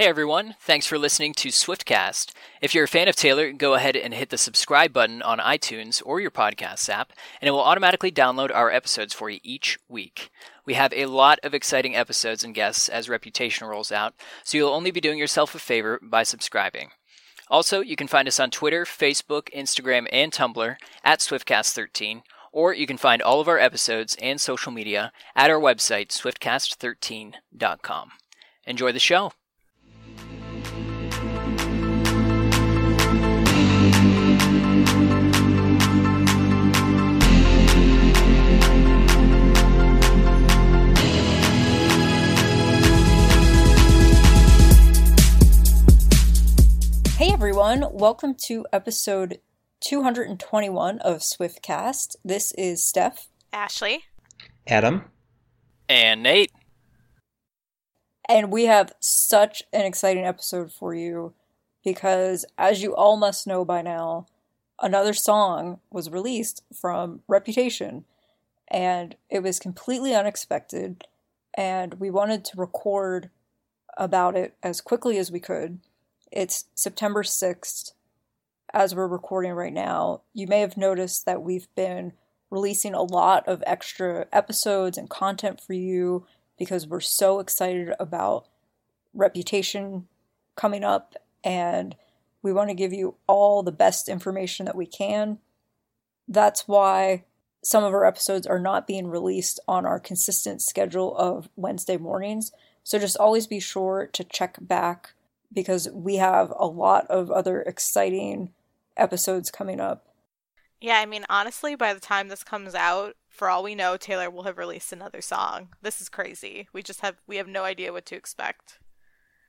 Hey everyone, thanks for listening to Swiftcast. If you're a fan of Taylor, go ahead and hit the subscribe button on iTunes or your podcast app, and it will automatically download our episodes for you each week. We have a lot of exciting episodes and guests as Reputation rolls out, so you'll only be doing yourself a favor by subscribing. Also, you can find us on Twitter, Facebook, Instagram, and Tumblr at Swiftcast13, or you can find all of our episodes and social media at our website, swiftcast13.com. Enjoy the show. Everyone, welcome to episode 221 of Swiftcast. This is Steph. Ashley. Adam. And Nate. And we have such an exciting episode for you because, as you all must know by now, another song was released from Reputation. And it was completely unexpected. And we wanted to record about it as quickly as we could it's September 6th as we're recording right now. You may have noticed that we've been releasing a lot of extra episodes and content for you because we're so excited about Reputation coming up and we want to give you all the best information that we can. That's why some of our episodes are not being released on our consistent schedule of Wednesday mornings. So just always be sure to check back because we have a lot of other exciting episodes coming up. Yeah, I mean, honestly, by the time this comes out, for all we know, Taylor will have released another song. This is crazy. We just have we have no idea what to expect.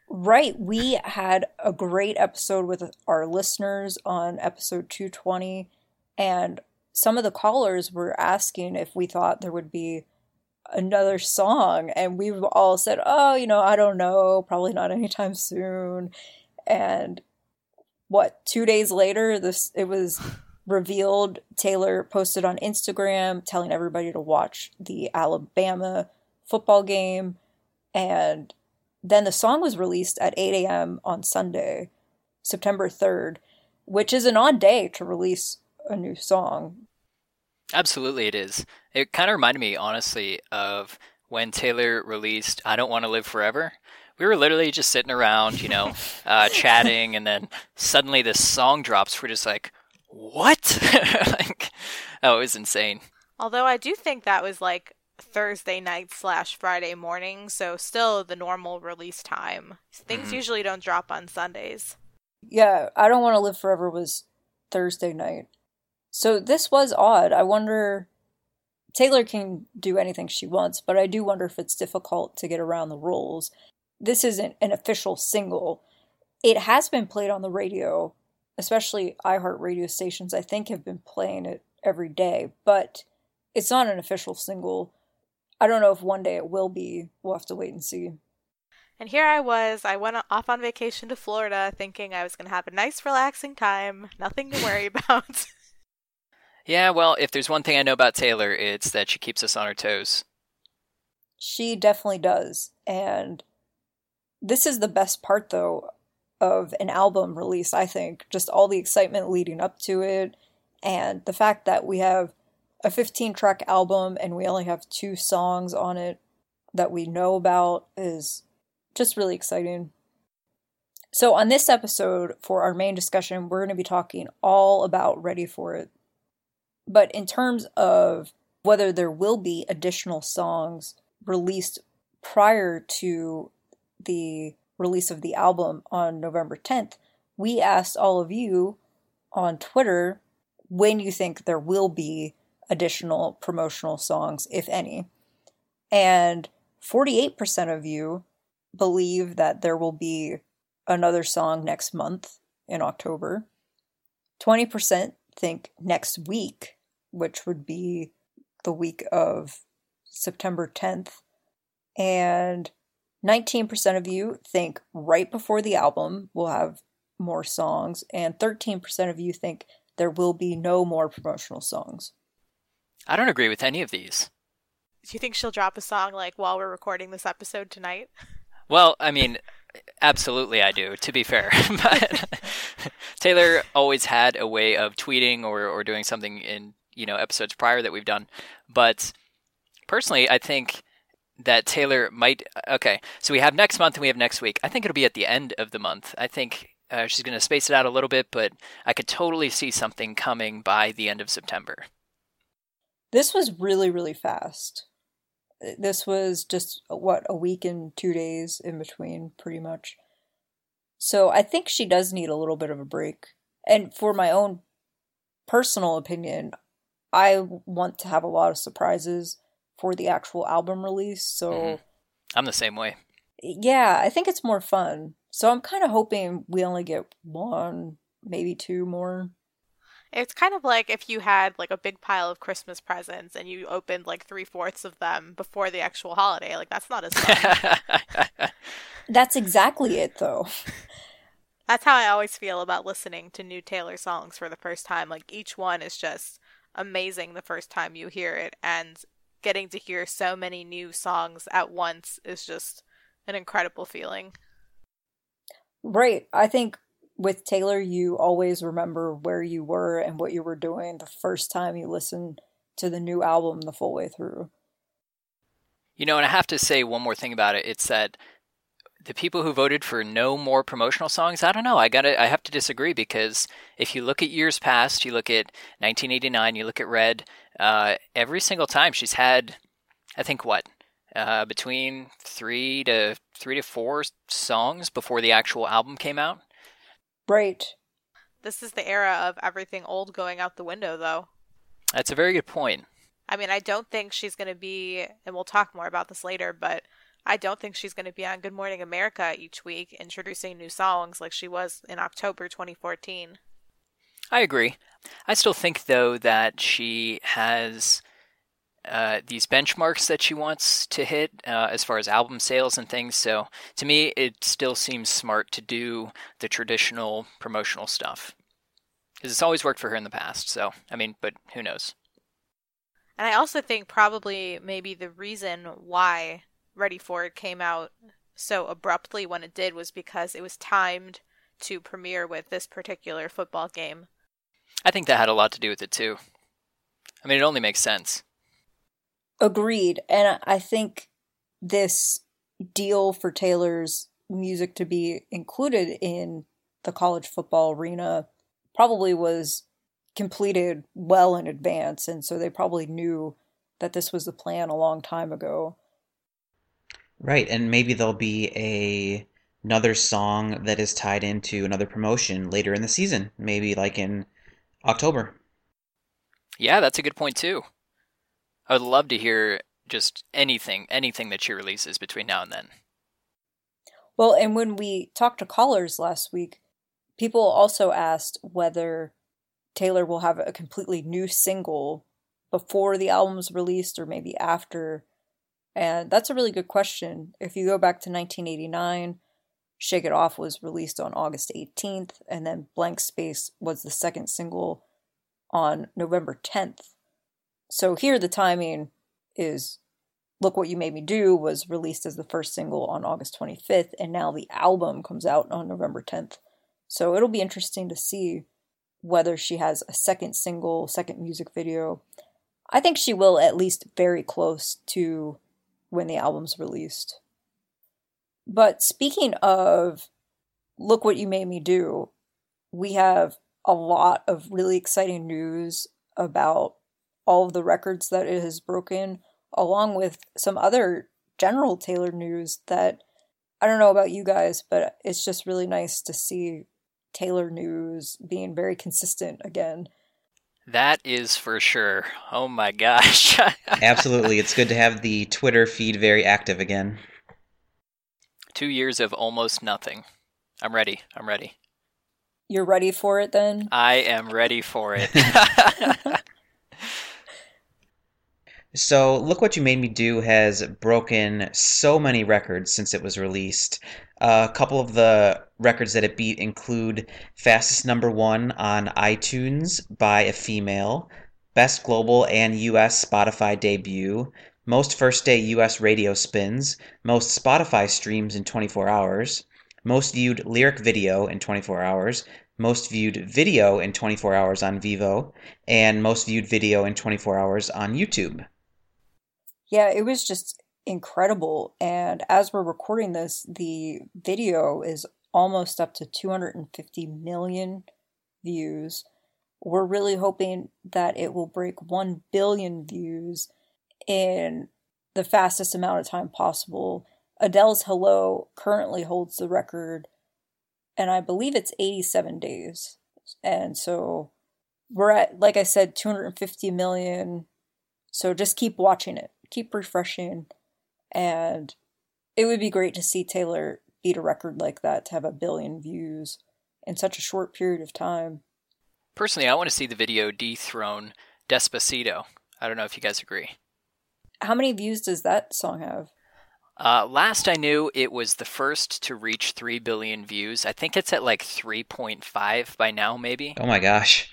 Right. We had a great episode with our listeners on episode 220 and some of the callers were asking if we thought there would be another song and we all said oh you know i don't know probably not anytime soon and what two days later this it was revealed taylor posted on instagram telling everybody to watch the alabama football game and then the song was released at 8 a.m on sunday september 3rd which is an odd day to release a new song Absolutely, it is. It kind of reminded me, honestly, of when Taylor released "I Don't Want to Live Forever." We were literally just sitting around, you know, uh, chatting, and then suddenly this song drops. We're just like, "What?" like, oh, it was insane. Although I do think that was like Thursday night slash Friday morning, so still the normal release time. Things mm-hmm. usually don't drop on Sundays. Yeah, I don't want to live forever was Thursday night. So this was odd. I wonder. Taylor can do anything she wants, but I do wonder if it's difficult to get around the rules. This isn't an official single. It has been played on the radio, especially iHeart radio stations, I think, have been playing it every day, but it's not an official single. I don't know if one day it will be. We'll have to wait and see. And here I was, I went off on vacation to Florida thinking I was going to have a nice, relaxing time, nothing to worry about. Yeah, well, if there's one thing I know about Taylor, it's that she keeps us on our toes. She definitely does. And this is the best part, though, of an album release, I think. Just all the excitement leading up to it, and the fact that we have a 15 track album and we only have two songs on it that we know about is just really exciting. So, on this episode, for our main discussion, we're going to be talking all about Ready for It, but in terms of whether there will be additional songs released prior to the release of the album on November 10th, we asked all of you on Twitter when you think there will be additional promotional songs, if any. And 48% of you believe that there will be another song next month in October. 20% think next week, which would be the week of September 10th. And 19% of you think right before the album we'll have more songs, and 13% of you think there will be no more promotional songs. I don't agree with any of these. Do you think she'll drop a song like while we're recording this episode tonight? Well, I mean, Absolutely, I do. To be fair, but Taylor always had a way of tweeting or or doing something in you know episodes prior that we've done. But personally, I think that Taylor might. Okay, so we have next month and we have next week. I think it'll be at the end of the month. I think uh, she's going to space it out a little bit, but I could totally see something coming by the end of September. This was really, really fast. This was just, what, a week and two days in between, pretty much. So I think she does need a little bit of a break. And for my own personal opinion, I want to have a lot of surprises for the actual album release. So mm-hmm. I'm the same way. Yeah, I think it's more fun. So I'm kind of hoping we only get one, maybe two more. It's kind of like if you had like a big pile of Christmas presents and you opened like three fourths of them before the actual holiday. Like that's not as fun. that's exactly it, though. That's how I always feel about listening to new Taylor songs for the first time. Like each one is just amazing the first time you hear it, and getting to hear so many new songs at once is just an incredible feeling. Right. I think with Taylor, you always remember where you were and what you were doing the first time you listen to the new album the full way through. You know, and I have to say one more thing about it. It's that the people who voted for no more promotional songs, I don't know. I got I have to disagree because if you look at years past, you look at 1989, you look at Red, uh, every single time she's had, I think what, uh, between three to three to four songs before the actual album came out. Right. This is the era of everything old going out the window, though. That's a very good point. I mean, I don't think she's going to be, and we'll talk more about this later, but I don't think she's going to be on Good Morning America each week introducing new songs like she was in October 2014. I agree. I still think, though, that she has uh, these benchmarks that she wants to hit uh, as far as album sales and things. So to me, it still seems smart to do the traditional promotional stuff because it's always worked for her in the past. So, I mean, but who knows? And I also think probably maybe the reason why Ready for It came out so abruptly when it did was because it was timed to premiere with this particular football game. I think that had a lot to do with it too. I mean, it only makes sense. Agreed. And I think this deal for Taylor's music to be included in the college football arena probably was completed well in advance. And so they probably knew that this was the plan a long time ago. Right, and maybe there'll be a another song that is tied into another promotion later in the season, maybe like in October. Yeah, that's a good point too. I would love to hear just anything, anything that she releases between now and then. Well, and when we talked to callers last week, people also asked whether Taylor will have a completely new single before the album's released or maybe after and that's a really good question. If you go back to 1989, Shake It Off was released on August 18th, and then Blank Space was the second single on November 10th. So here the timing is Look What You Made Me Do was released as the first single on August 25th, and now the album comes out on November 10th. So it'll be interesting to see whether she has a second single, second music video. I think she will at least very close to when the album's released. But speaking of Look What You Made Me Do, we have a lot of really exciting news about all of the records that it has broken, along with some other general Taylor news that I don't know about you guys, but it's just really nice to see Taylor news being very consistent again. That is for sure. Oh my gosh. Absolutely. It's good to have the Twitter feed very active again. Two years of almost nothing. I'm ready. I'm ready. You're ready for it then? I am ready for it. so, Look What You Made Me Do has broken so many records since it was released. Uh, a couple of the records that it beat include fastest number one on iTunes by a female, best global and US Spotify debut, most first day US radio spins, most Spotify streams in 24 hours, most viewed lyric video in 24 hours, most viewed video in 24 hours on Vevo, and most viewed video in 24 hours on YouTube. Yeah, it was just incredible. And as we're recording this, the video is almost up to 250 million views. We're really hoping that it will break 1 billion views in the fastest amount of time possible. Adele's Hello currently holds the record, and I believe it's 87 days. And so we're at, like I said, 250 million. So just keep watching it, keep refreshing. And it would be great to see Taylor beat a record like that to have a billion views in such a short period of time. Personally, I want to see the video dethrone Despacito. I don't know if you guys agree. How many views does that song have? Uh, last I knew, it was the first to reach 3 billion views. I think it's at like 3.5 by now, maybe. Oh my gosh.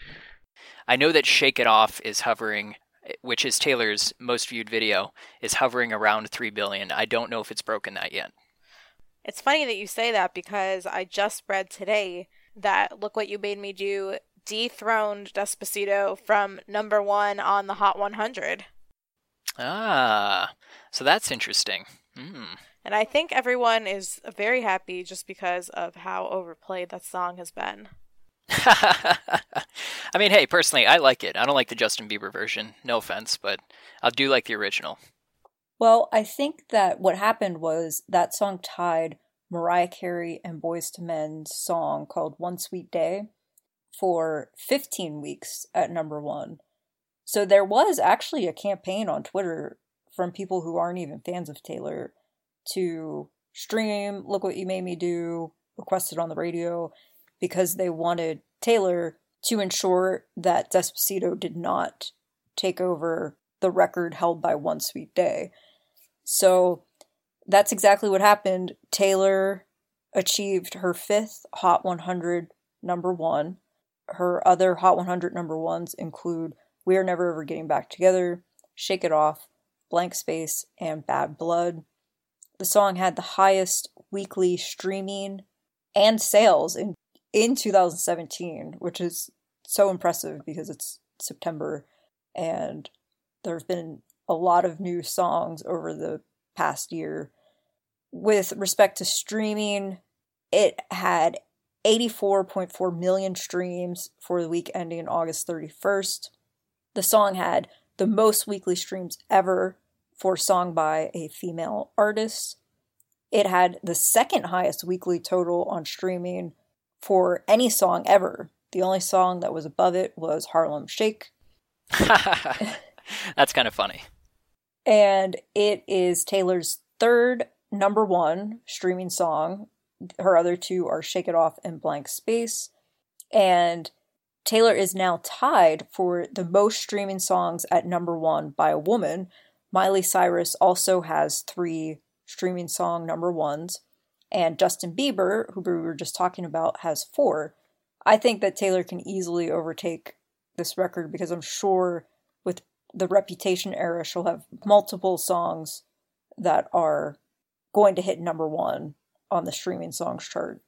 I know that Shake It Off is hovering, which is Taylor's most viewed video, is hovering around 3 billion. I don't know if it's broken that yet. It's funny that you say that because I just read today that Look What You Made Me Do dethroned Despacito from number one on the Hot 100. Ah, so that's interesting. Mm. And I think everyone is very happy just because of how overplayed that song has been. I mean, hey, personally, I like it. I don't like the Justin Bieber version. No offense, but I do like the original. Well, I think that what happened was that song tied Mariah Carey and Boyz II Men's song called One Sweet Day for 15 weeks at number one. So there was actually a campaign on Twitter from people who aren't even fans of Taylor to stream Look What You Made Me Do, requested on the radio, because they wanted Taylor to ensure that Despacito did not take over the record held by One Sweet Day. So that's exactly what happened. Taylor achieved her fifth Hot 100 number one. Her other Hot 100 number ones include We Are Never Ever Getting Back Together, Shake It Off, Blank Space, and Bad Blood. The song had the highest weekly streaming and sales in, in 2017, which is so impressive because it's September and there have been a lot of new songs over the past year. With respect to streaming, it had 84.4 million streams for the week ending August 31st. The song had the most weekly streams ever for song by a female artist. It had the second highest weekly total on streaming for any song ever. The only song that was above it was Harlem Shake. That's kind of funny and it is Taylor's third number one streaming song. Her other two are Shake It Off and Blank Space. And Taylor is now tied for the most streaming songs at number one by a woman. Miley Cyrus also has three streaming song number ones. And Justin Bieber, who we were just talking about, has four. I think that Taylor can easily overtake this record because I'm sure with the Reputation era, she'll have multiple songs that are going to hit number one on the streaming songs chart.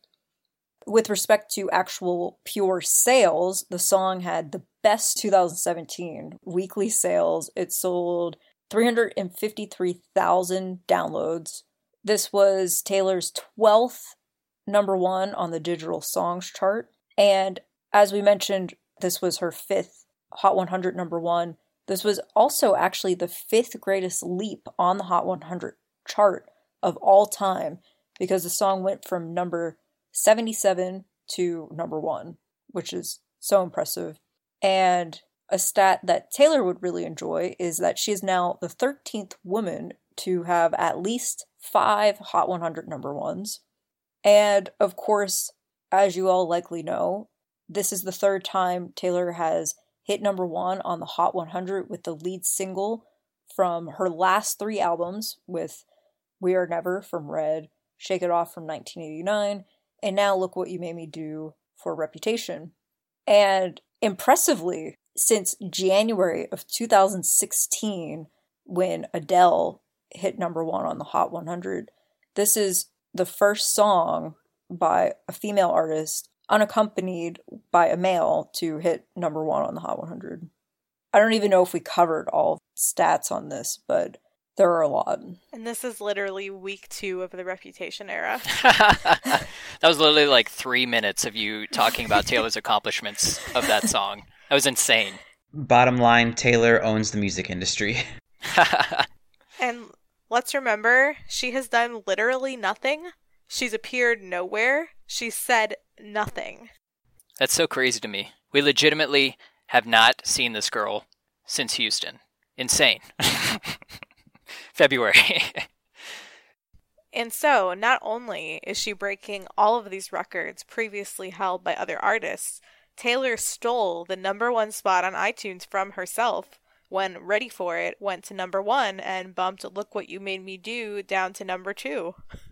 With respect to actual pure sales, the song had the best 2017 weekly sales. It sold 353,000 downloads. This was Taylor's 12th number one on the digital songs chart. And as we mentioned, this was her fifth Hot 100 number one. This was also actually the fifth greatest leap on the Hot 100 chart of all time because the song went from number 77 to number one, which is so impressive. And a stat that Taylor would really enjoy is that she is now the 13th woman to have at least five Hot 100 number ones. And of course, as you all likely know, this is the third time Taylor has hit number one on the Hot 100 with the lead single from her last three albums with We Are Never from Red, Shake It Off from 1989, and now Look What You Made Me Do for Reputation. And impressively, since January of 2016, when Adele hit number one on the Hot 100, this is the first song by a female artist unaccompanied by a male to hit number one on the Hot 100. I don't even know if we covered all stats on this, but there are a lot. And this is literally week two of the Reputation era. that was literally like three minutes of you talking about Taylor's accomplishments of that song. That was insane. Bottom line, Taylor owns the music industry. and let's remember, she has done literally nothing. She's appeared nowhere. She's said nothing. That's so crazy to me. We legitimately have not seen this girl since Houston. Insane. February. and so, not only is she breaking all of these records previously held by other artists, Taylor stole the number one spot on iTunes from herself when Ready for It went to number one and bumped Look What You Made Me Do down to number two.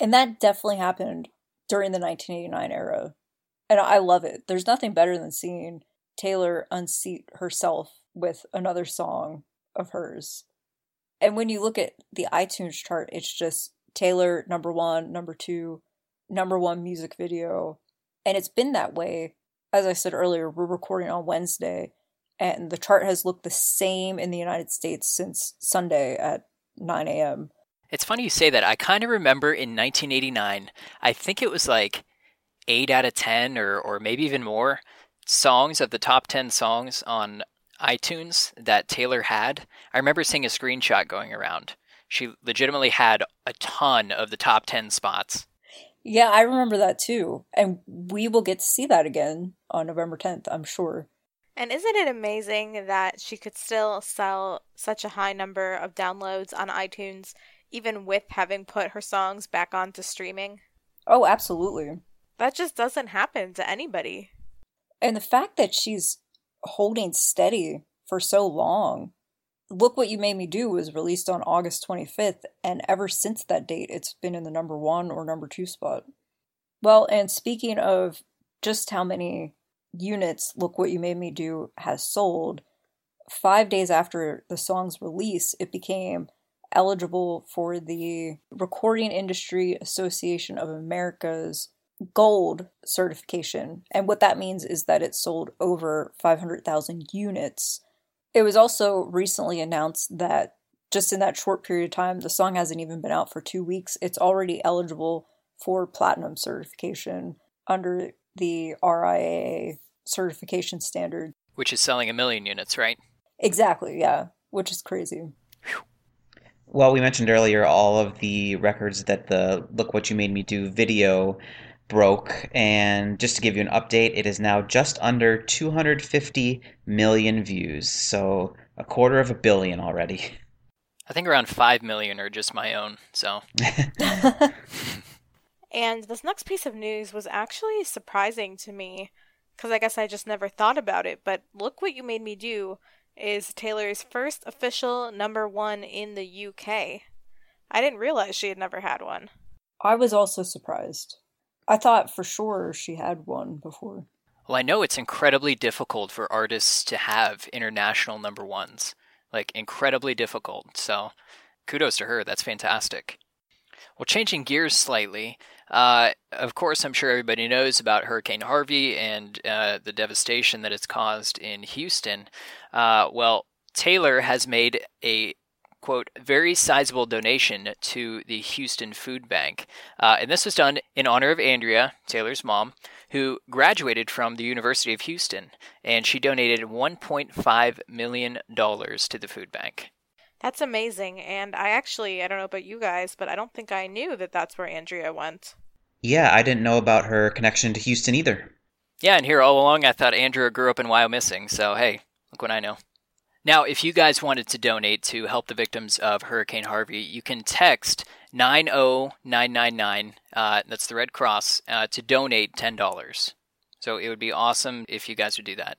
And that definitely happened during the 1989 era. And I love it. There's nothing better than seeing Taylor unseat herself with another song of hers. And when you look at the iTunes chart, it's just Taylor number one, number two, number one music video. And it's been that way. As I said earlier, we're recording on Wednesday, and the chart has looked the same in the United States since Sunday at 9 a.m. It's funny you say that. I kind of remember in 1989, I think it was like 8 out of 10 or, or maybe even more songs of the top 10 songs on iTunes that Taylor had, I remember seeing a screenshot going around. She legitimately had a ton of the top 10 spots. Yeah, I remember that too. And we will get to see that again on November 10th, I'm sure. And isn't it amazing that she could still sell such a high number of downloads on iTunes, even with having put her songs back onto streaming? Oh, absolutely. That just doesn't happen to anybody. And the fact that she's holding steady for so long. Look What You Made Me Do was released on August 25th, and ever since that date, it's been in the number one or number two spot. Well, and speaking of just how many units Look What You Made Me Do has sold, five days after the song's release, it became eligible for the Recording Industry Association of America's gold certification. And what that means is that it sold over 500,000 units. It was also recently announced that just in that short period of time, the song hasn't even been out for two weeks. It's already eligible for platinum certification under the RIAA certification standard. Which is selling a million units, right? Exactly, yeah, which is crazy. Well, we mentioned earlier all of the records that the Look What You Made Me Do video broke. And just to give you an update, it is now just under 250 million views. So a quarter of a billion already. I think around 5 million are just my own. So. and this next piece of news was actually surprising to me because I guess I just never thought about it. But Look What You Made Me Do is Taylor's first official number one in the UK. I didn't realize she had never had one. I was also surprised. I thought for sure she had one before. Well, I know it's incredibly difficult for artists to have international number ones. Like, incredibly difficult. So, kudos to her. That's fantastic. Well, changing gears slightly, uh, of course, I'm sure everybody knows about Hurricane Harvey and uh, the devastation that it's caused in Houston. Uh, well, Taylor has made a quote, very sizable donation to the Houston Food Bank. Uh, and this was done in honor of Andrea, Taylor's mom, who graduated from the University of Houston. And she donated $1.5 million to the food bank. That's amazing. And I actually, I don't know about you guys, but I don't think I knew that that's where Andrea went. Yeah, I didn't know about her connection to Houston either. Yeah, and here all along I thought Andrea grew up in Wyomissing, so hey, look what I know. Now, if you guys wanted to donate to help the victims of Hurricane Harvey, you can text 90999, uh, that's the Red Cross, uh, to donate $10. So it would be awesome if you guys would do that.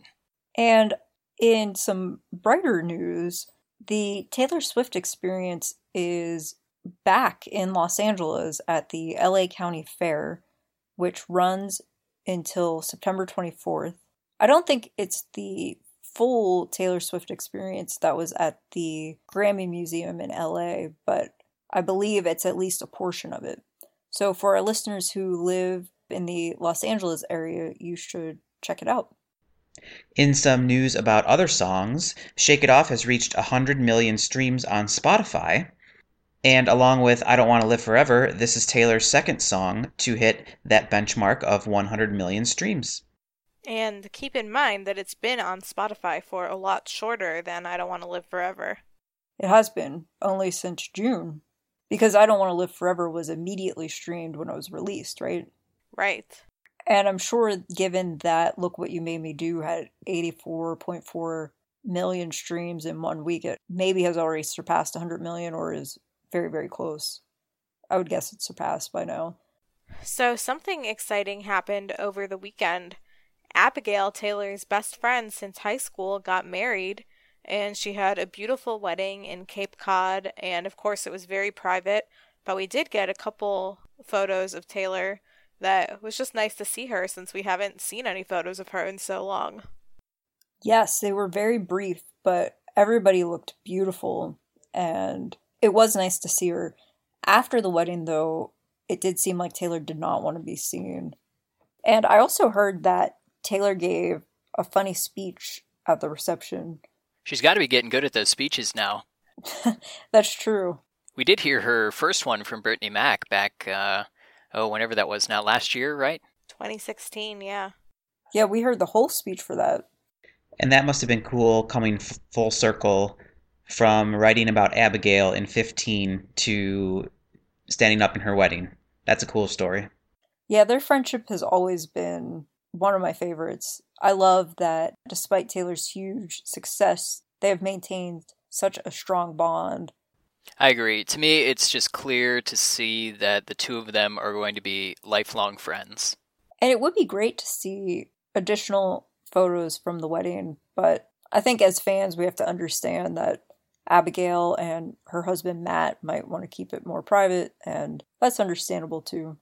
And in some brighter news, the Taylor Swift experience is back in Los Angeles at the LA County Fair, which runs until September 24th. I don't think it's the full Taylor Swift experience that was at the Grammy Museum in LA, but I believe it's at least a portion of it. So, for our listeners who live in the Los Angeles area, you should check it out. In some news about other songs, Shake It Off has reached 100 million streams on Spotify. And along with I Don't Want to Live Forever, this is Taylor's second song to hit that benchmark of 100 million streams. And keep in mind that it's been on Spotify for a lot shorter than I Don't Want to Live Forever. It has been, only since June. Because I Don't Want to Live Forever was immediately streamed when it was released, right? Right. And I'm sure, given that Look What You Made Me Do had 84.4 million streams in one week, it maybe has already surpassed 100 million or is very, very close. I would guess it's surpassed by now. So, something exciting happened over the weekend. Abigail, Taylor's best friend since high school, got married, and she had a beautiful wedding in Cape Cod. And of course, it was very private, but we did get a couple photos of Taylor that was just nice to see her since we haven't seen any photos of her in so long. Yes, they were very brief, but everybody looked beautiful, and it was nice to see her. After the wedding, though, it did seem like Taylor did not want to be seen. And I also heard that Taylor gave a funny speech at the reception. She's got to be getting good at those speeches now. That's true. We did hear her first one from Britany Maack back, uh, oh, whenever that was now, last year, right? 2016, yeah. Yeah, we heard the whole speech for that. And that must have been cool coming f- full circle from writing about Abigail in 15 to standing up in her wedding. That's a cool story. Yeah, their friendship has always been one of my favorites. I love that despite Taylor's huge success, they have maintained such a strong bond. I agree. To me, it's just clear to see that the two of them are going to be lifelong friends. And it would be great to see additional photos from the wedding, but I think as fans, we have to understand that Abigail and her husband Matt might want to keep it more private, and that's understandable too.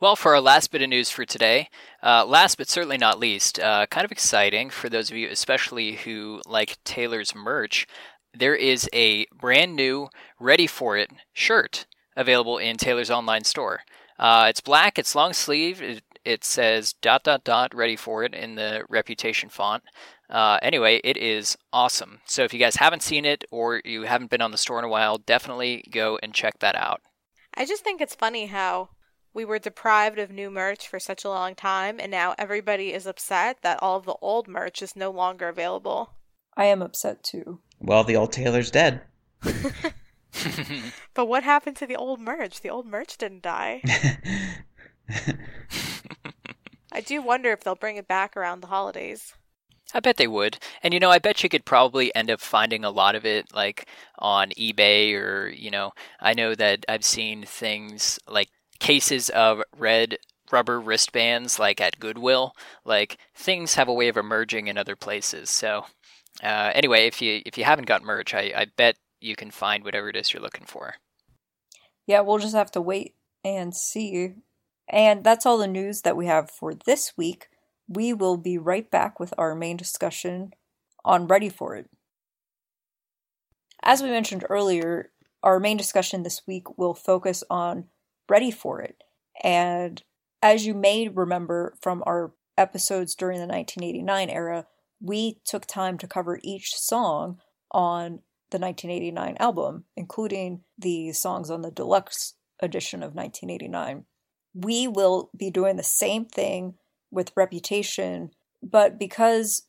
Well, for our last bit of news for today, uh, last but certainly not least, uh, kind of exciting for those of you, especially who like Taylor's merch, there is a brand new Ready For It shirt available in Taylor's online store. Uh, it's black, it's long sleeve, it, it, says dot dot dot Ready For It in the Reputation font. Uh, anyway, it is awesome. So if you guys haven't seen it or you haven't been on the store in a while, definitely go and check that out. I just think it's funny how we were deprived of new merch for such a long time, and now everybody is upset that all of the old merch is no longer available. I am upset too. Well, the old Taylor's dead. but what happened to the old merch? The old merch didn't die. I do wonder if they'll bring it back around the holidays. I bet they would. And you know, I bet you could probably end up finding a lot of it like on eBay or, you know, I know that I've seen things like cases of red rubber wristbands like at Goodwill. Like things have a way of emerging in other places. So uh, anyway, if you if you haven't got merch, I, I bet you can find whatever it is you're looking for. Yeah, we'll just have to wait and see. And that's all the news that we have for this week. We will be right back with our main discussion on Ready for It. As we mentioned earlier, our main discussion this week will focus on ready for it. And as you may remember from our episodes during the 1989 era, we took time to cover each song on the 1989 album, including the songs on the deluxe edition of 1989. We will be doing the same thing with Reputation, but because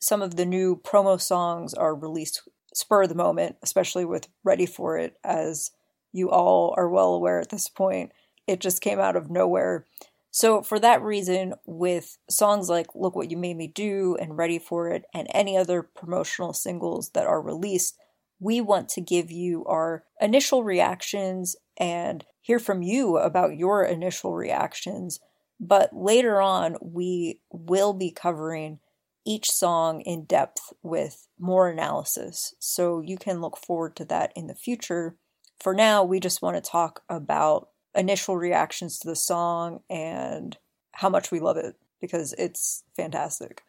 some of the new promo songs are released spur of the moment, especially with Ready for It, as you all are well aware at this point. It just came out of nowhere. So, for that reason, with songs like Look What You Made Me Do and Ready for It, and any other promotional singles that are released, we want to give you our initial reactions and hear from you about your initial reactions. But later on, we will be covering each song in depth with more analysis. So you can look forward to that in the future for now, we just want to talk about initial reactions to the song and how much we love it because it's fantastic.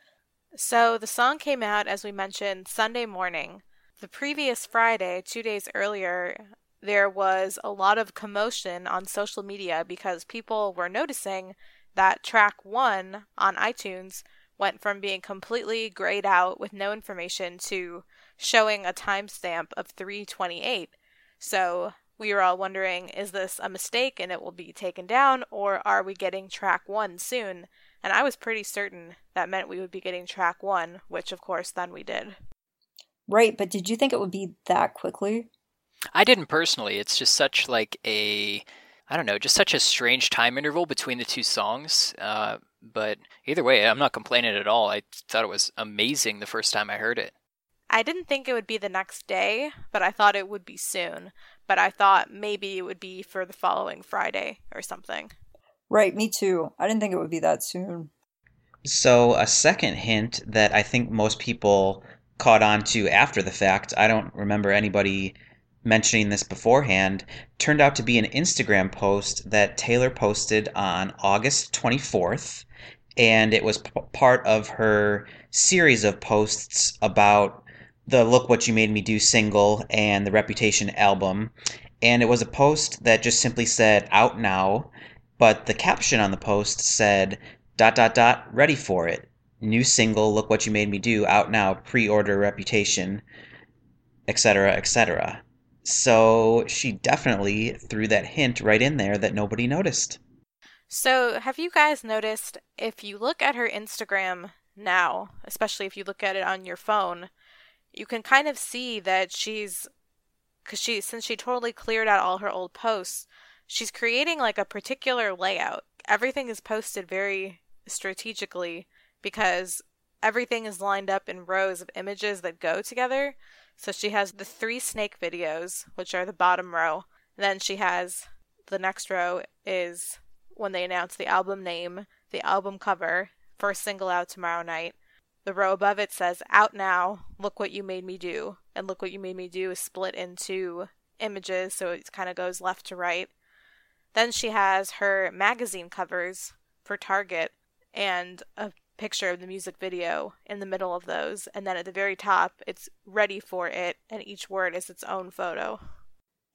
So, the song came out, as we mentioned, Sunday morning. The previous Friday, two days earlier, there was a lot of commotion on social media because people were noticing that track one on iTunes went from being completely grayed out with no information to showing a timestamp of 328. So we were all wondering is this a mistake and it will be taken down, or are we getting track one soon? And I was pretty certain that meant we would be getting track one, which of course then we did. Right, but did you think it would be that quickly? I didn't personally. It's just such like a I don't know, just such a strange time interval between the two songs. Uh, but either way, I'm not complaining at all. I thought it was amazing the first time I heard it. I didn't think it would be the next day, but I thought it would be soon. But I thought maybe it would be for the following Friday or something. Right, me too. I didn't think it would be that soon. So, a second hint that I think most people caught on to after the fact, I don't remember anybody mentioning this beforehand, turned out to be an Instagram post that Taylor posted on August 24th. And it was p- part of her series of posts about the Look What You Made Me Do single and the Reputation album. And it was a post that just simply said, out now. But the caption on the post said, dot, dot, dot, ready for it. New single, Look What You Made Me Do, out now, pre order Reputation, etc., etc. So she definitely threw that hint right in there that nobody noticed. So, have you guys noticed if you look at her Instagram now, especially if you look at it on your phone, you can kind of see that she's cuz she since she totally cleared out all her old posts, she's creating like a particular layout. Everything is posted very strategically because everything is lined up in rows of images that go together. So she has the three snake videos, which are the bottom row. Then she has the next row is when they announce the album name, the album cover, first single out tomorrow night. The row above it says out now, look what you made me do. And look what you made me do is split into images, so it kind of goes left to right. Then she has her magazine covers for Target and a picture of the music video in the middle of those. And then at the very top, it's ready for it, and each word is its own photo.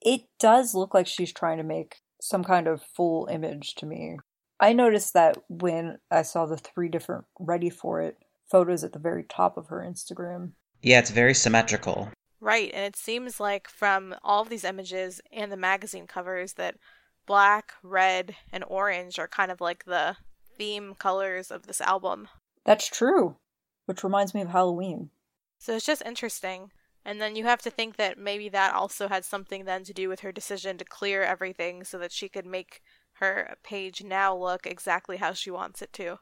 It does look like she's trying to make some kind of full image to me. I noticed that when I saw the three different ready for it photos at the very top of her Instagram. Yeah, it's very symmetrical. Right, and it seems like from all of these images and the magazine covers that black, red, and orange are kind of like the theme colors of this album. That's true, which reminds me of Halloween. So it's just interesting. And then you have to think that maybe that also had something then to do with her decision to clear everything so that she could make her page now look exactly how she wants it to.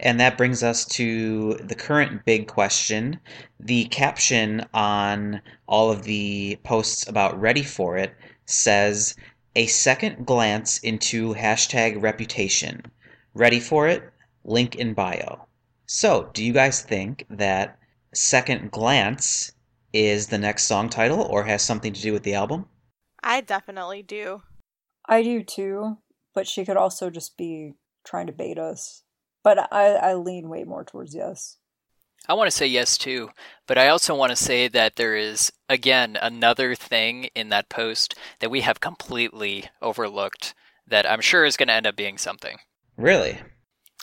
And that brings us to the current big question. The caption on all of the posts about Ready for It says, A second glance into hashtag reputation. Ready for it? Link in bio. So, do you guys think that Second Glance is the next song title or has something to do with the album? I definitely do. I do too, but she could also just be trying to bait us. But I, I lean way more towards yes. I want to say yes too, but I also want to say that there is, again, another thing in that post that we have completely overlooked that I'm sure is going to end up being something. Really?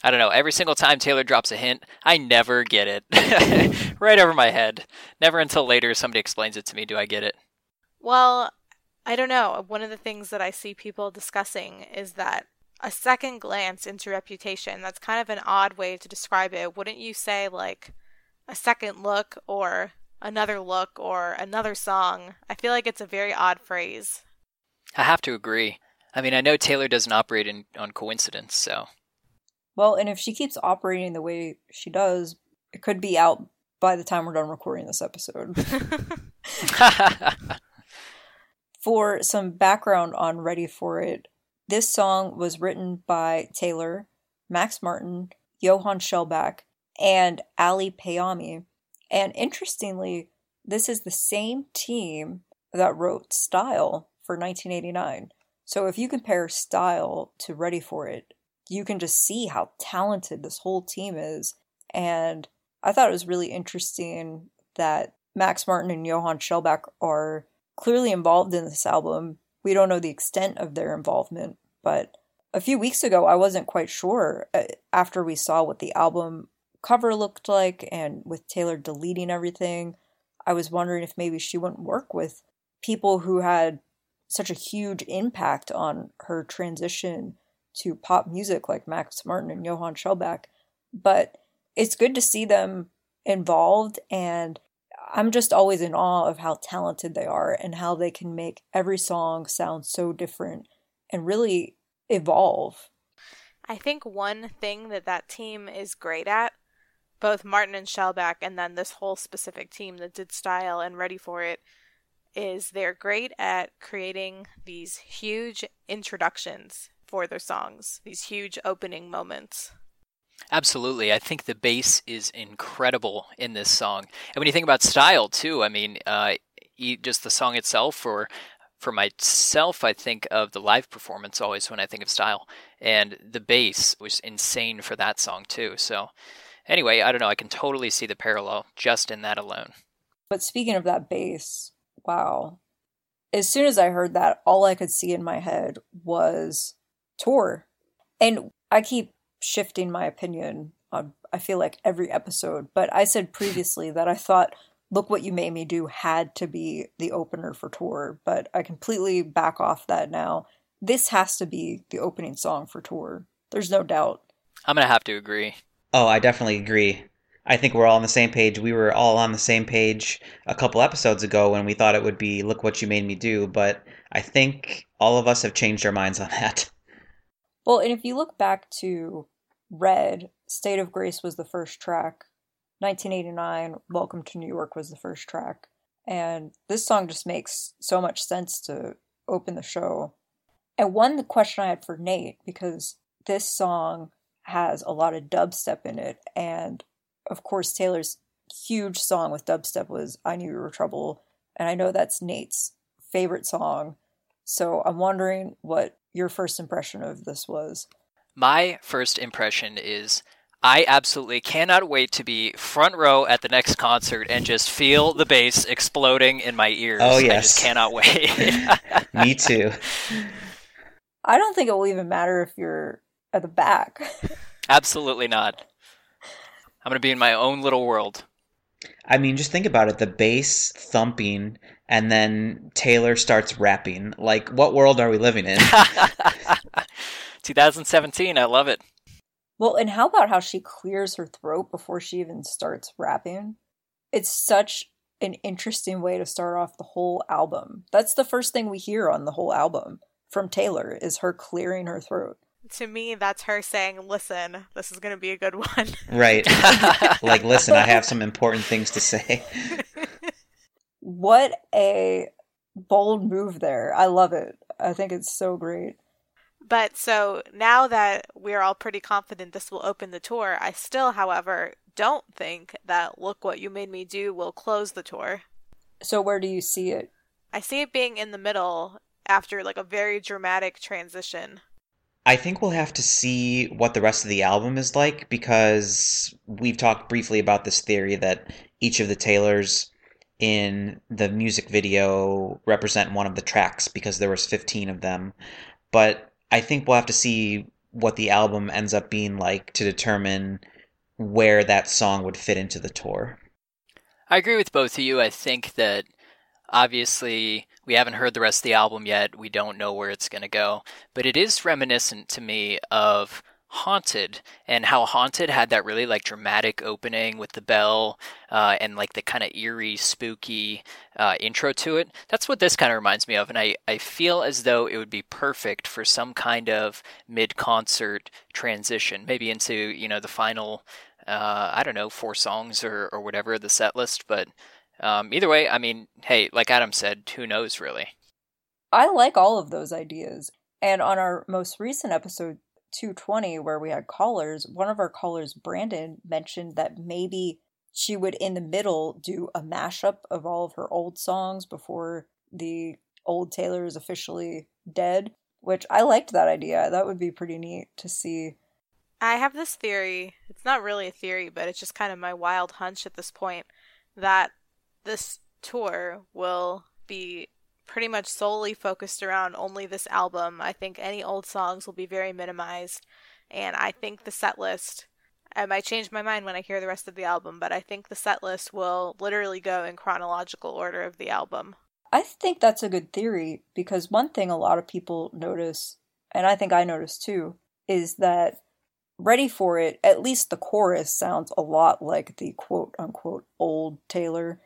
I don't know. Every single time Taylor drops a hint, I never get it. right over my head. Never until later somebody explains it to me do I get it. Well, I don't know. One of the things that I see people discussing is that a second glance into reputation, that's kind of an odd way to describe it. Wouldn't you say like a second look or another look or another song? I feel like it's a very odd phrase. I have to agree. I mean, I know Taylor doesn't operate in, on coincidence, so. Well, and if she keeps operating the way she does, it could be out by the time we're done recording this episode. For some background on Ready for It, this song was written by Taylor, Max Martin, Johan Shellback, and Ali Payami. And interestingly, this is the same team that wrote Style for 1989. So if you compare Style to Ready for It, you can just see how talented this whole team is. And I thought it was really interesting that Max Martin and Johan Shellback are clearly involved in this album. We don't know the extent of their involvement, but a few weeks ago, I wasn't quite sure uh, after we saw what the album cover looked like and with Taylor deleting everything. I was wondering if maybe she wouldn't work with people who had such a huge impact on her transition to pop music like Max Martin and Johan Shellback. But it's good to see them involved and I'm just always in awe of how talented they are and how they can make every song sound so different and really evolve. I think one thing that that team is great at, both Martin and Shellback, and then this whole specific team that did Style and Ready for It, is they're great at creating these huge introductions for their songs, these huge opening moments. Absolutely. I think the bass is incredible in this song. And when you think about style, too, I mean, uh, just the song itself, or for myself, I think of the live performance always when I think of style. And the bass was insane for that song, too. So, anyway, I don't know. I can totally see the parallel just in that alone. But speaking of that bass, wow. As soon as I heard that, all I could see in my head was tour. And I keep shifting my opinion on I feel like every episode, but I said previously that I thought Look What You Made Me Do had to be the opener for tour, but I completely back off that now. This has to be the opening song for tour. There's no doubt. I'm going to have to agree. Oh, I definitely agree. I think we're all on the same page. We were all on the same page a couple episodes ago when we thought it would be Look What You Made Me Do, but I think all of us have changed our minds on that. Well, and if you look back to Red, State of Grace was the first track. 1989, Welcome to New York was the first track. And this song just makes so much sense to open the show. And one question I had for Nate, because this song has a lot of dubstep in it. And of course, Taylor's huge song with dubstep was I Knew You Were Trouble. And I know that's Nate's favorite song. So I'm wondering what your first impression of this was. My first impression is I absolutely cannot wait to be front row at the next concert and just feel the bass exploding in my ears. Oh, yes. I just cannot wait. Me too. I don't think it will even matter if you're at the back. Absolutely not. I'm going to be in my own little world. I mean, just think about it the bass thumping, and then Taylor starts rapping. Like, what world are we living in? 2017. I love it. Well, and how about how she clears her throat before she even starts rapping? It's such an interesting way to start off the whole album. That's the first thing we hear on the whole album from Taylor is her clearing her throat. To me, that's her saying, "Listen, this is going to be a good one." Right. like, listen, I have some important things to say. what a bold move there. I love it. I think it's so great. But so now that we're all pretty confident this will open the tour, I still, however, don't think that Look What You Made Me Do will close the tour. So where do you see it? I see it being in the middle after like a very dramatic transition. I think we'll have to see what the rest of the album is like because we've talked briefly about this theory that each of the Taylors in the music video represent one of the tracks because there was 15 of them. But I think we'll have to see what the album ends up being like to determine where that song would fit into the tour. I agree with both of you. I think that obviously we haven't heard the rest of the album yet. We don't know where it's going to go, but it is reminiscent to me of Haunted and how Haunted had that really like dramatic opening with the bell uh, and like the kind of eerie, spooky uh, intro to it. That's what this kind of reminds me of, and I, I feel as though it would be perfect for some kind of mid concert transition, maybe into you know the final uh, I don't know four songs or or whatever the set list, but um, either way, I mean, hey, like Adam said, who knows really. I like all of those ideas. And on our most recent episode, 220 where we had callers, one of our callers, Brandon, mentioned that maybe she would in the middle do a mashup of all of her old songs before the old Taylor is officially dead, which I liked that idea. That would be pretty neat to see. I have this theory. It's not really a theory, but it's just kind of my wild hunch at this point that this tour will be pretty much solely focused around only this album. I think any old songs will be very minimized, and I think the set list. I might change my mind when I hear the rest of the album, but I think the set list will literally go in chronological order of the album. I think that's a good theory because one thing a lot of people notice, and I think I noticed too, is that Ready for It, at least the chorus sounds a lot like the quote unquote old Taylor.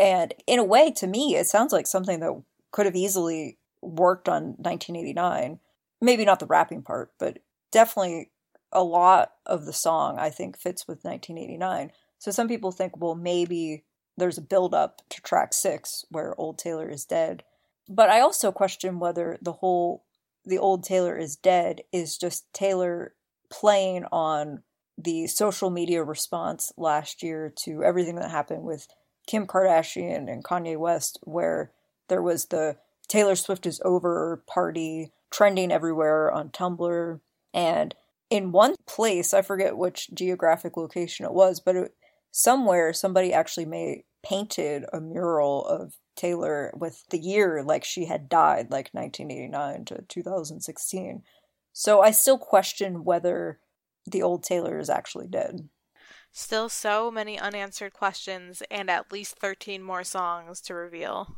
And in a way, to me, it sounds like something that could have easily worked on 1989. Maybe not the rapping part, but definitely a lot of the song, I think, fits with 1989. So some people think, well, maybe there's a build up to track six where Old Taylor is dead. But I also question whether the whole the old Taylor is dead is just Taylor playing on the social media response last year to everything that happened with Kim Kardashian and Kanye West, where there was the Taylor Swift is over party trending everywhere on Tumblr. And in one place, I forget which geographic location it was, but it, somewhere somebody actually made painted a mural of Taylor with the year like she had died, like 1989 to 2016. So I still question whether the old Taylor is actually dead. Still so many unanswered questions and at least 13 more songs to reveal.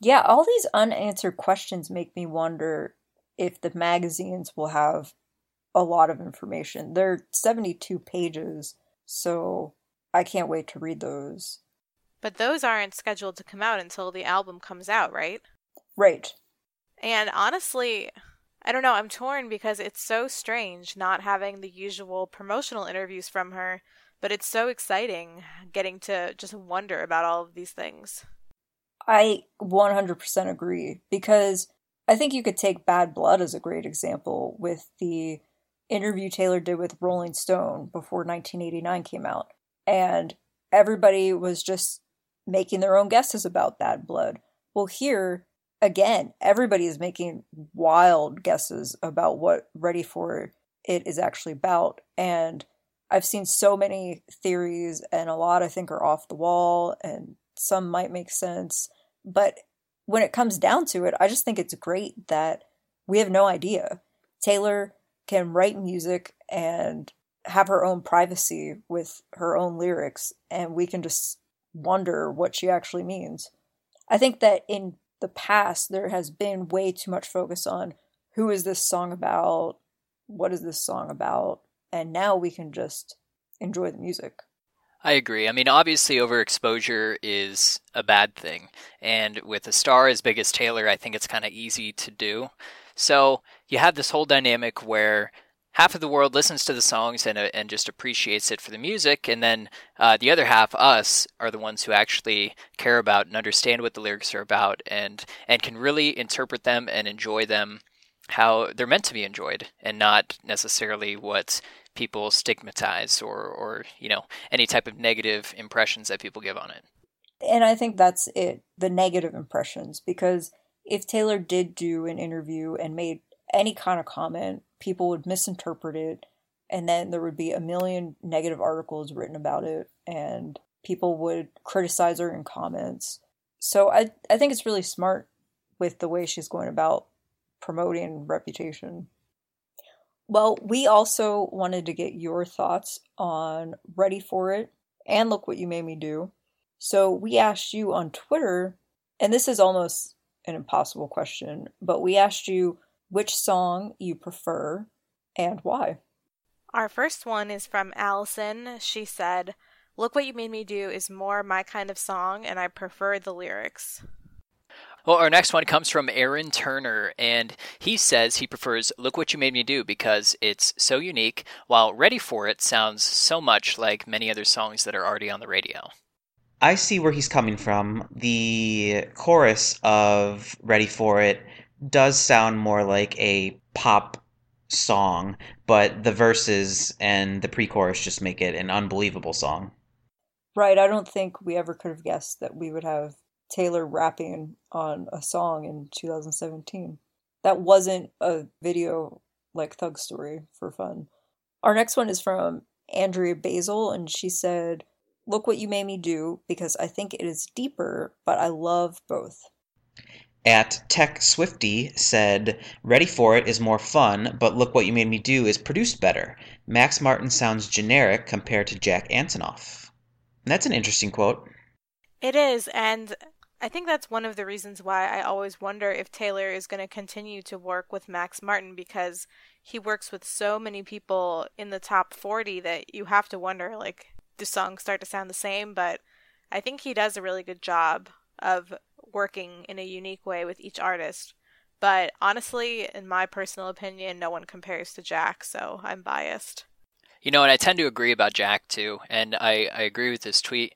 Yeah, all these unanswered questions make me wonder if the magazines will have a lot of information. They're 72 pages, so I can't wait to read those. But those aren't scheduled to come out until the album comes out, right? Right. And honestly, I don't know, I'm torn because it's so strange not having the usual promotional interviews from her, but it's so exciting getting to just wonder about all of these things. I 100% agree because I think you could take Bad Blood as a great example with the interview Taylor did with Rolling Stone before 1989 came out. And everybody was just making their own guesses about Bad Blood. Well, here, again, everybody is making wild guesses about what Ready for It is actually about. And I've seen so many theories, and a lot I think are off the wall, and some might make sense. But when it comes down to it, I just think it's great that we have no idea. Taylor can write music and have her own privacy with her own lyrics, and we can just wonder what she actually means. I think that in the past, there has been way too much focus on who is this song about? What is this song about? And now we can just enjoy the music. I agree. I mean, obviously, overexposure is a bad thing. And with a star as big as Taylor, I think it's kind of easy to do. So you have this whole dynamic where half of the world listens to the songs and uh, and just appreciates it for the music, and then uh, the other half, us, are the ones who actually care about and understand what the lyrics are about, and and can really interpret them and enjoy them how they're meant to be enjoyed, and not necessarily what people stigmatize or or you know any type of negative impressions that people give on it. And I think that's it, the negative impressions, because if Taylor did do an interview and made any kind of comment people would misinterpret it and then there would be a million negative articles written about it and people would criticize her in comments. So i i think it's really smart with the way she's going about promoting reputation. Well we also wanted to get your thoughts on ready for it and look what you made me do. So we asked you on twitter and this is almost an impossible question but we asked you which song you prefer and why. Our first one is from Allison. She said, Look What You Made Me Do is more my kind of song, and I prefer the lyrics. Well, our next one comes from Aaron Turner, and he says he prefers Look What You Made Me Do because it's so unique, while Ready for It sounds so much like many other songs that are already on the radio. I see where he's coming from. The chorus of Ready for It does sound more like a pop song, but the verses and the pre-chorus just make it an unbelievable song. Right, I don't think we ever could have guessed that we would have Taylor rapping on a song in 2017. That wasn't a video like Thug Story for fun. Our next one is from Andrea Basil, and she said, Look what you made me do because I think it is deeper, but I love both. At Tech Swifty said, Ready for It is more fun, but Look What You Made Me Do is produced better. Max Martin sounds generic compared to Jack Antonoff. And that's an interesting quote. It is, and I think that's one of the reasons why I always wonder if Taylor is going to continue to work with Max Martin because he works with so many people in the top 40 that you have to wonder like do songs start to sound the same, but I think he does a really good job of working in a unique way with each artist. But honestly, in my personal opinion, no one compares to Jack, so I'm biased. You know, and I tend to agree about Jack too, and I, I agree with this tweet.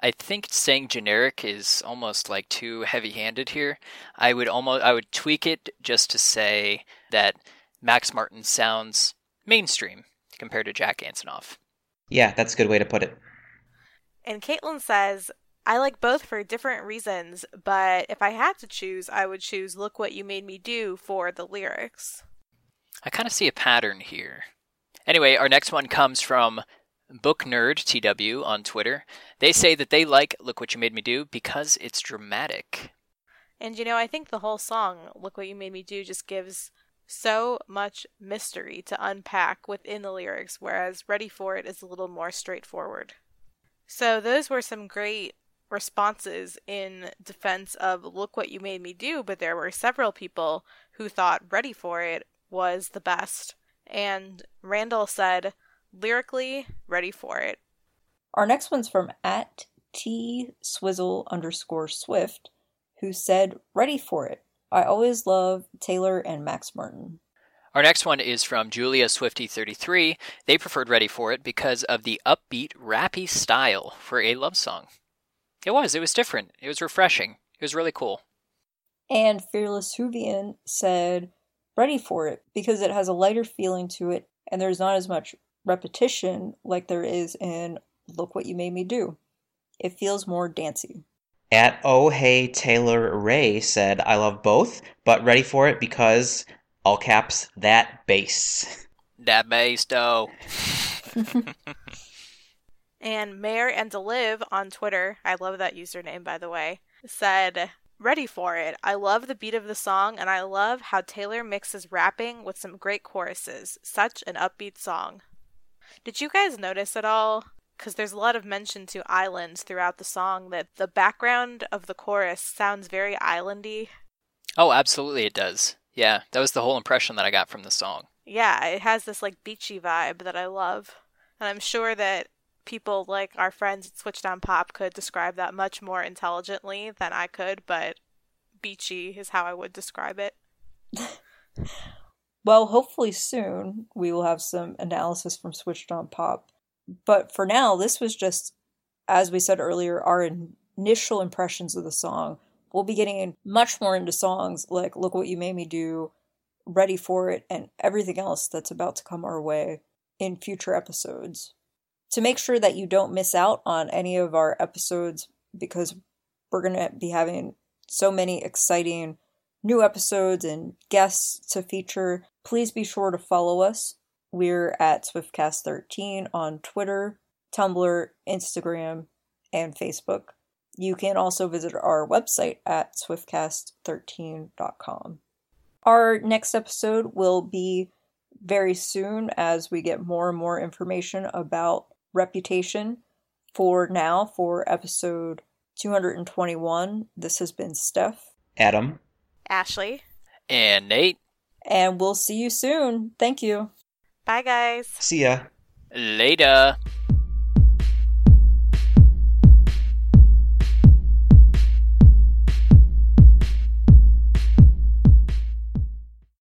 I think saying generic is almost like too heavy-handed here. I would almost I would tweak it just to say that Max Martin sounds mainstream compared to Jack Antonoff. Yeah, that's a good way to put it. And Caitlin says, I like both for different reasons, but if I had to choose, I would choose Look What You Made Me Do for the lyrics. I kind of see a pattern here. Anyway, our next one comes from Book Nerd TW on Twitter. They say that they like Look What You Made Me Do because it's dramatic. And you know, I think the whole song, Look What You Made Me Do, just gives so much mystery to unpack within the lyrics, whereas Ready for It is a little more straightforward. So, those were some great responses in defense of Look What You Made Me Do, but there were several people who thought Ready for It was the best. And Randall said, lyrically, Ready for It. Our next one's from at T Swizzle underscore Swift, who said, Ready for It. I always love Taylor and Max Martin. Our next one is from Julia Swifty33. They preferred Ready for It because of the upbeat, rappy style for a love song. It was. It was different. It was refreshing. It was really cool. And Fearless Hoovian said, Ready for It because it has a lighter feeling to it and there's not as much repetition like there is in Look What You Made Me Do. It feels more dancey. At Oh Hey Taylor Ray said, I love both, but ready for it because, all caps, that bass. That bass, though. and Mayor and to live on Twitter, I love that username by the way, said, Ready for it. I love the beat of the song and I love how Taylor mixes rapping with some great choruses. Such an upbeat song. Did you guys notice at all because there's a lot of mention to islands throughout the song that the background of the chorus sounds very islandy. Oh, absolutely it does. Yeah, that was the whole impression that I got from the song. Yeah, it has this like beachy vibe that I love. And I'm sure that people like our friends at Switched on Pop could describe that much more intelligently than I could, but beachy is how I would describe it. well, hopefully soon we will have some analysis from Switched on Pop but for now, this was just, as we said earlier, our initial impressions of the song. We'll be getting much more into songs like Look What You Made Me Do, Ready for It, and everything else that's about to come our way in future episodes. To make sure that you don't miss out on any of our episodes, because we're going to be having so many exciting new episodes and guests to feature, please be sure to follow us we're at SwiftCast13 on Twitter, Tumblr, Instagram, and Facebook. You can also visit our website at swiftcast13.com. Our next episode will be very soon as we get more and more information about reputation. For now, for episode 221, this has been Steph, Adam, Ashley, and Nate. And we'll see you soon. Thank you. Bye, guys. See ya. Later.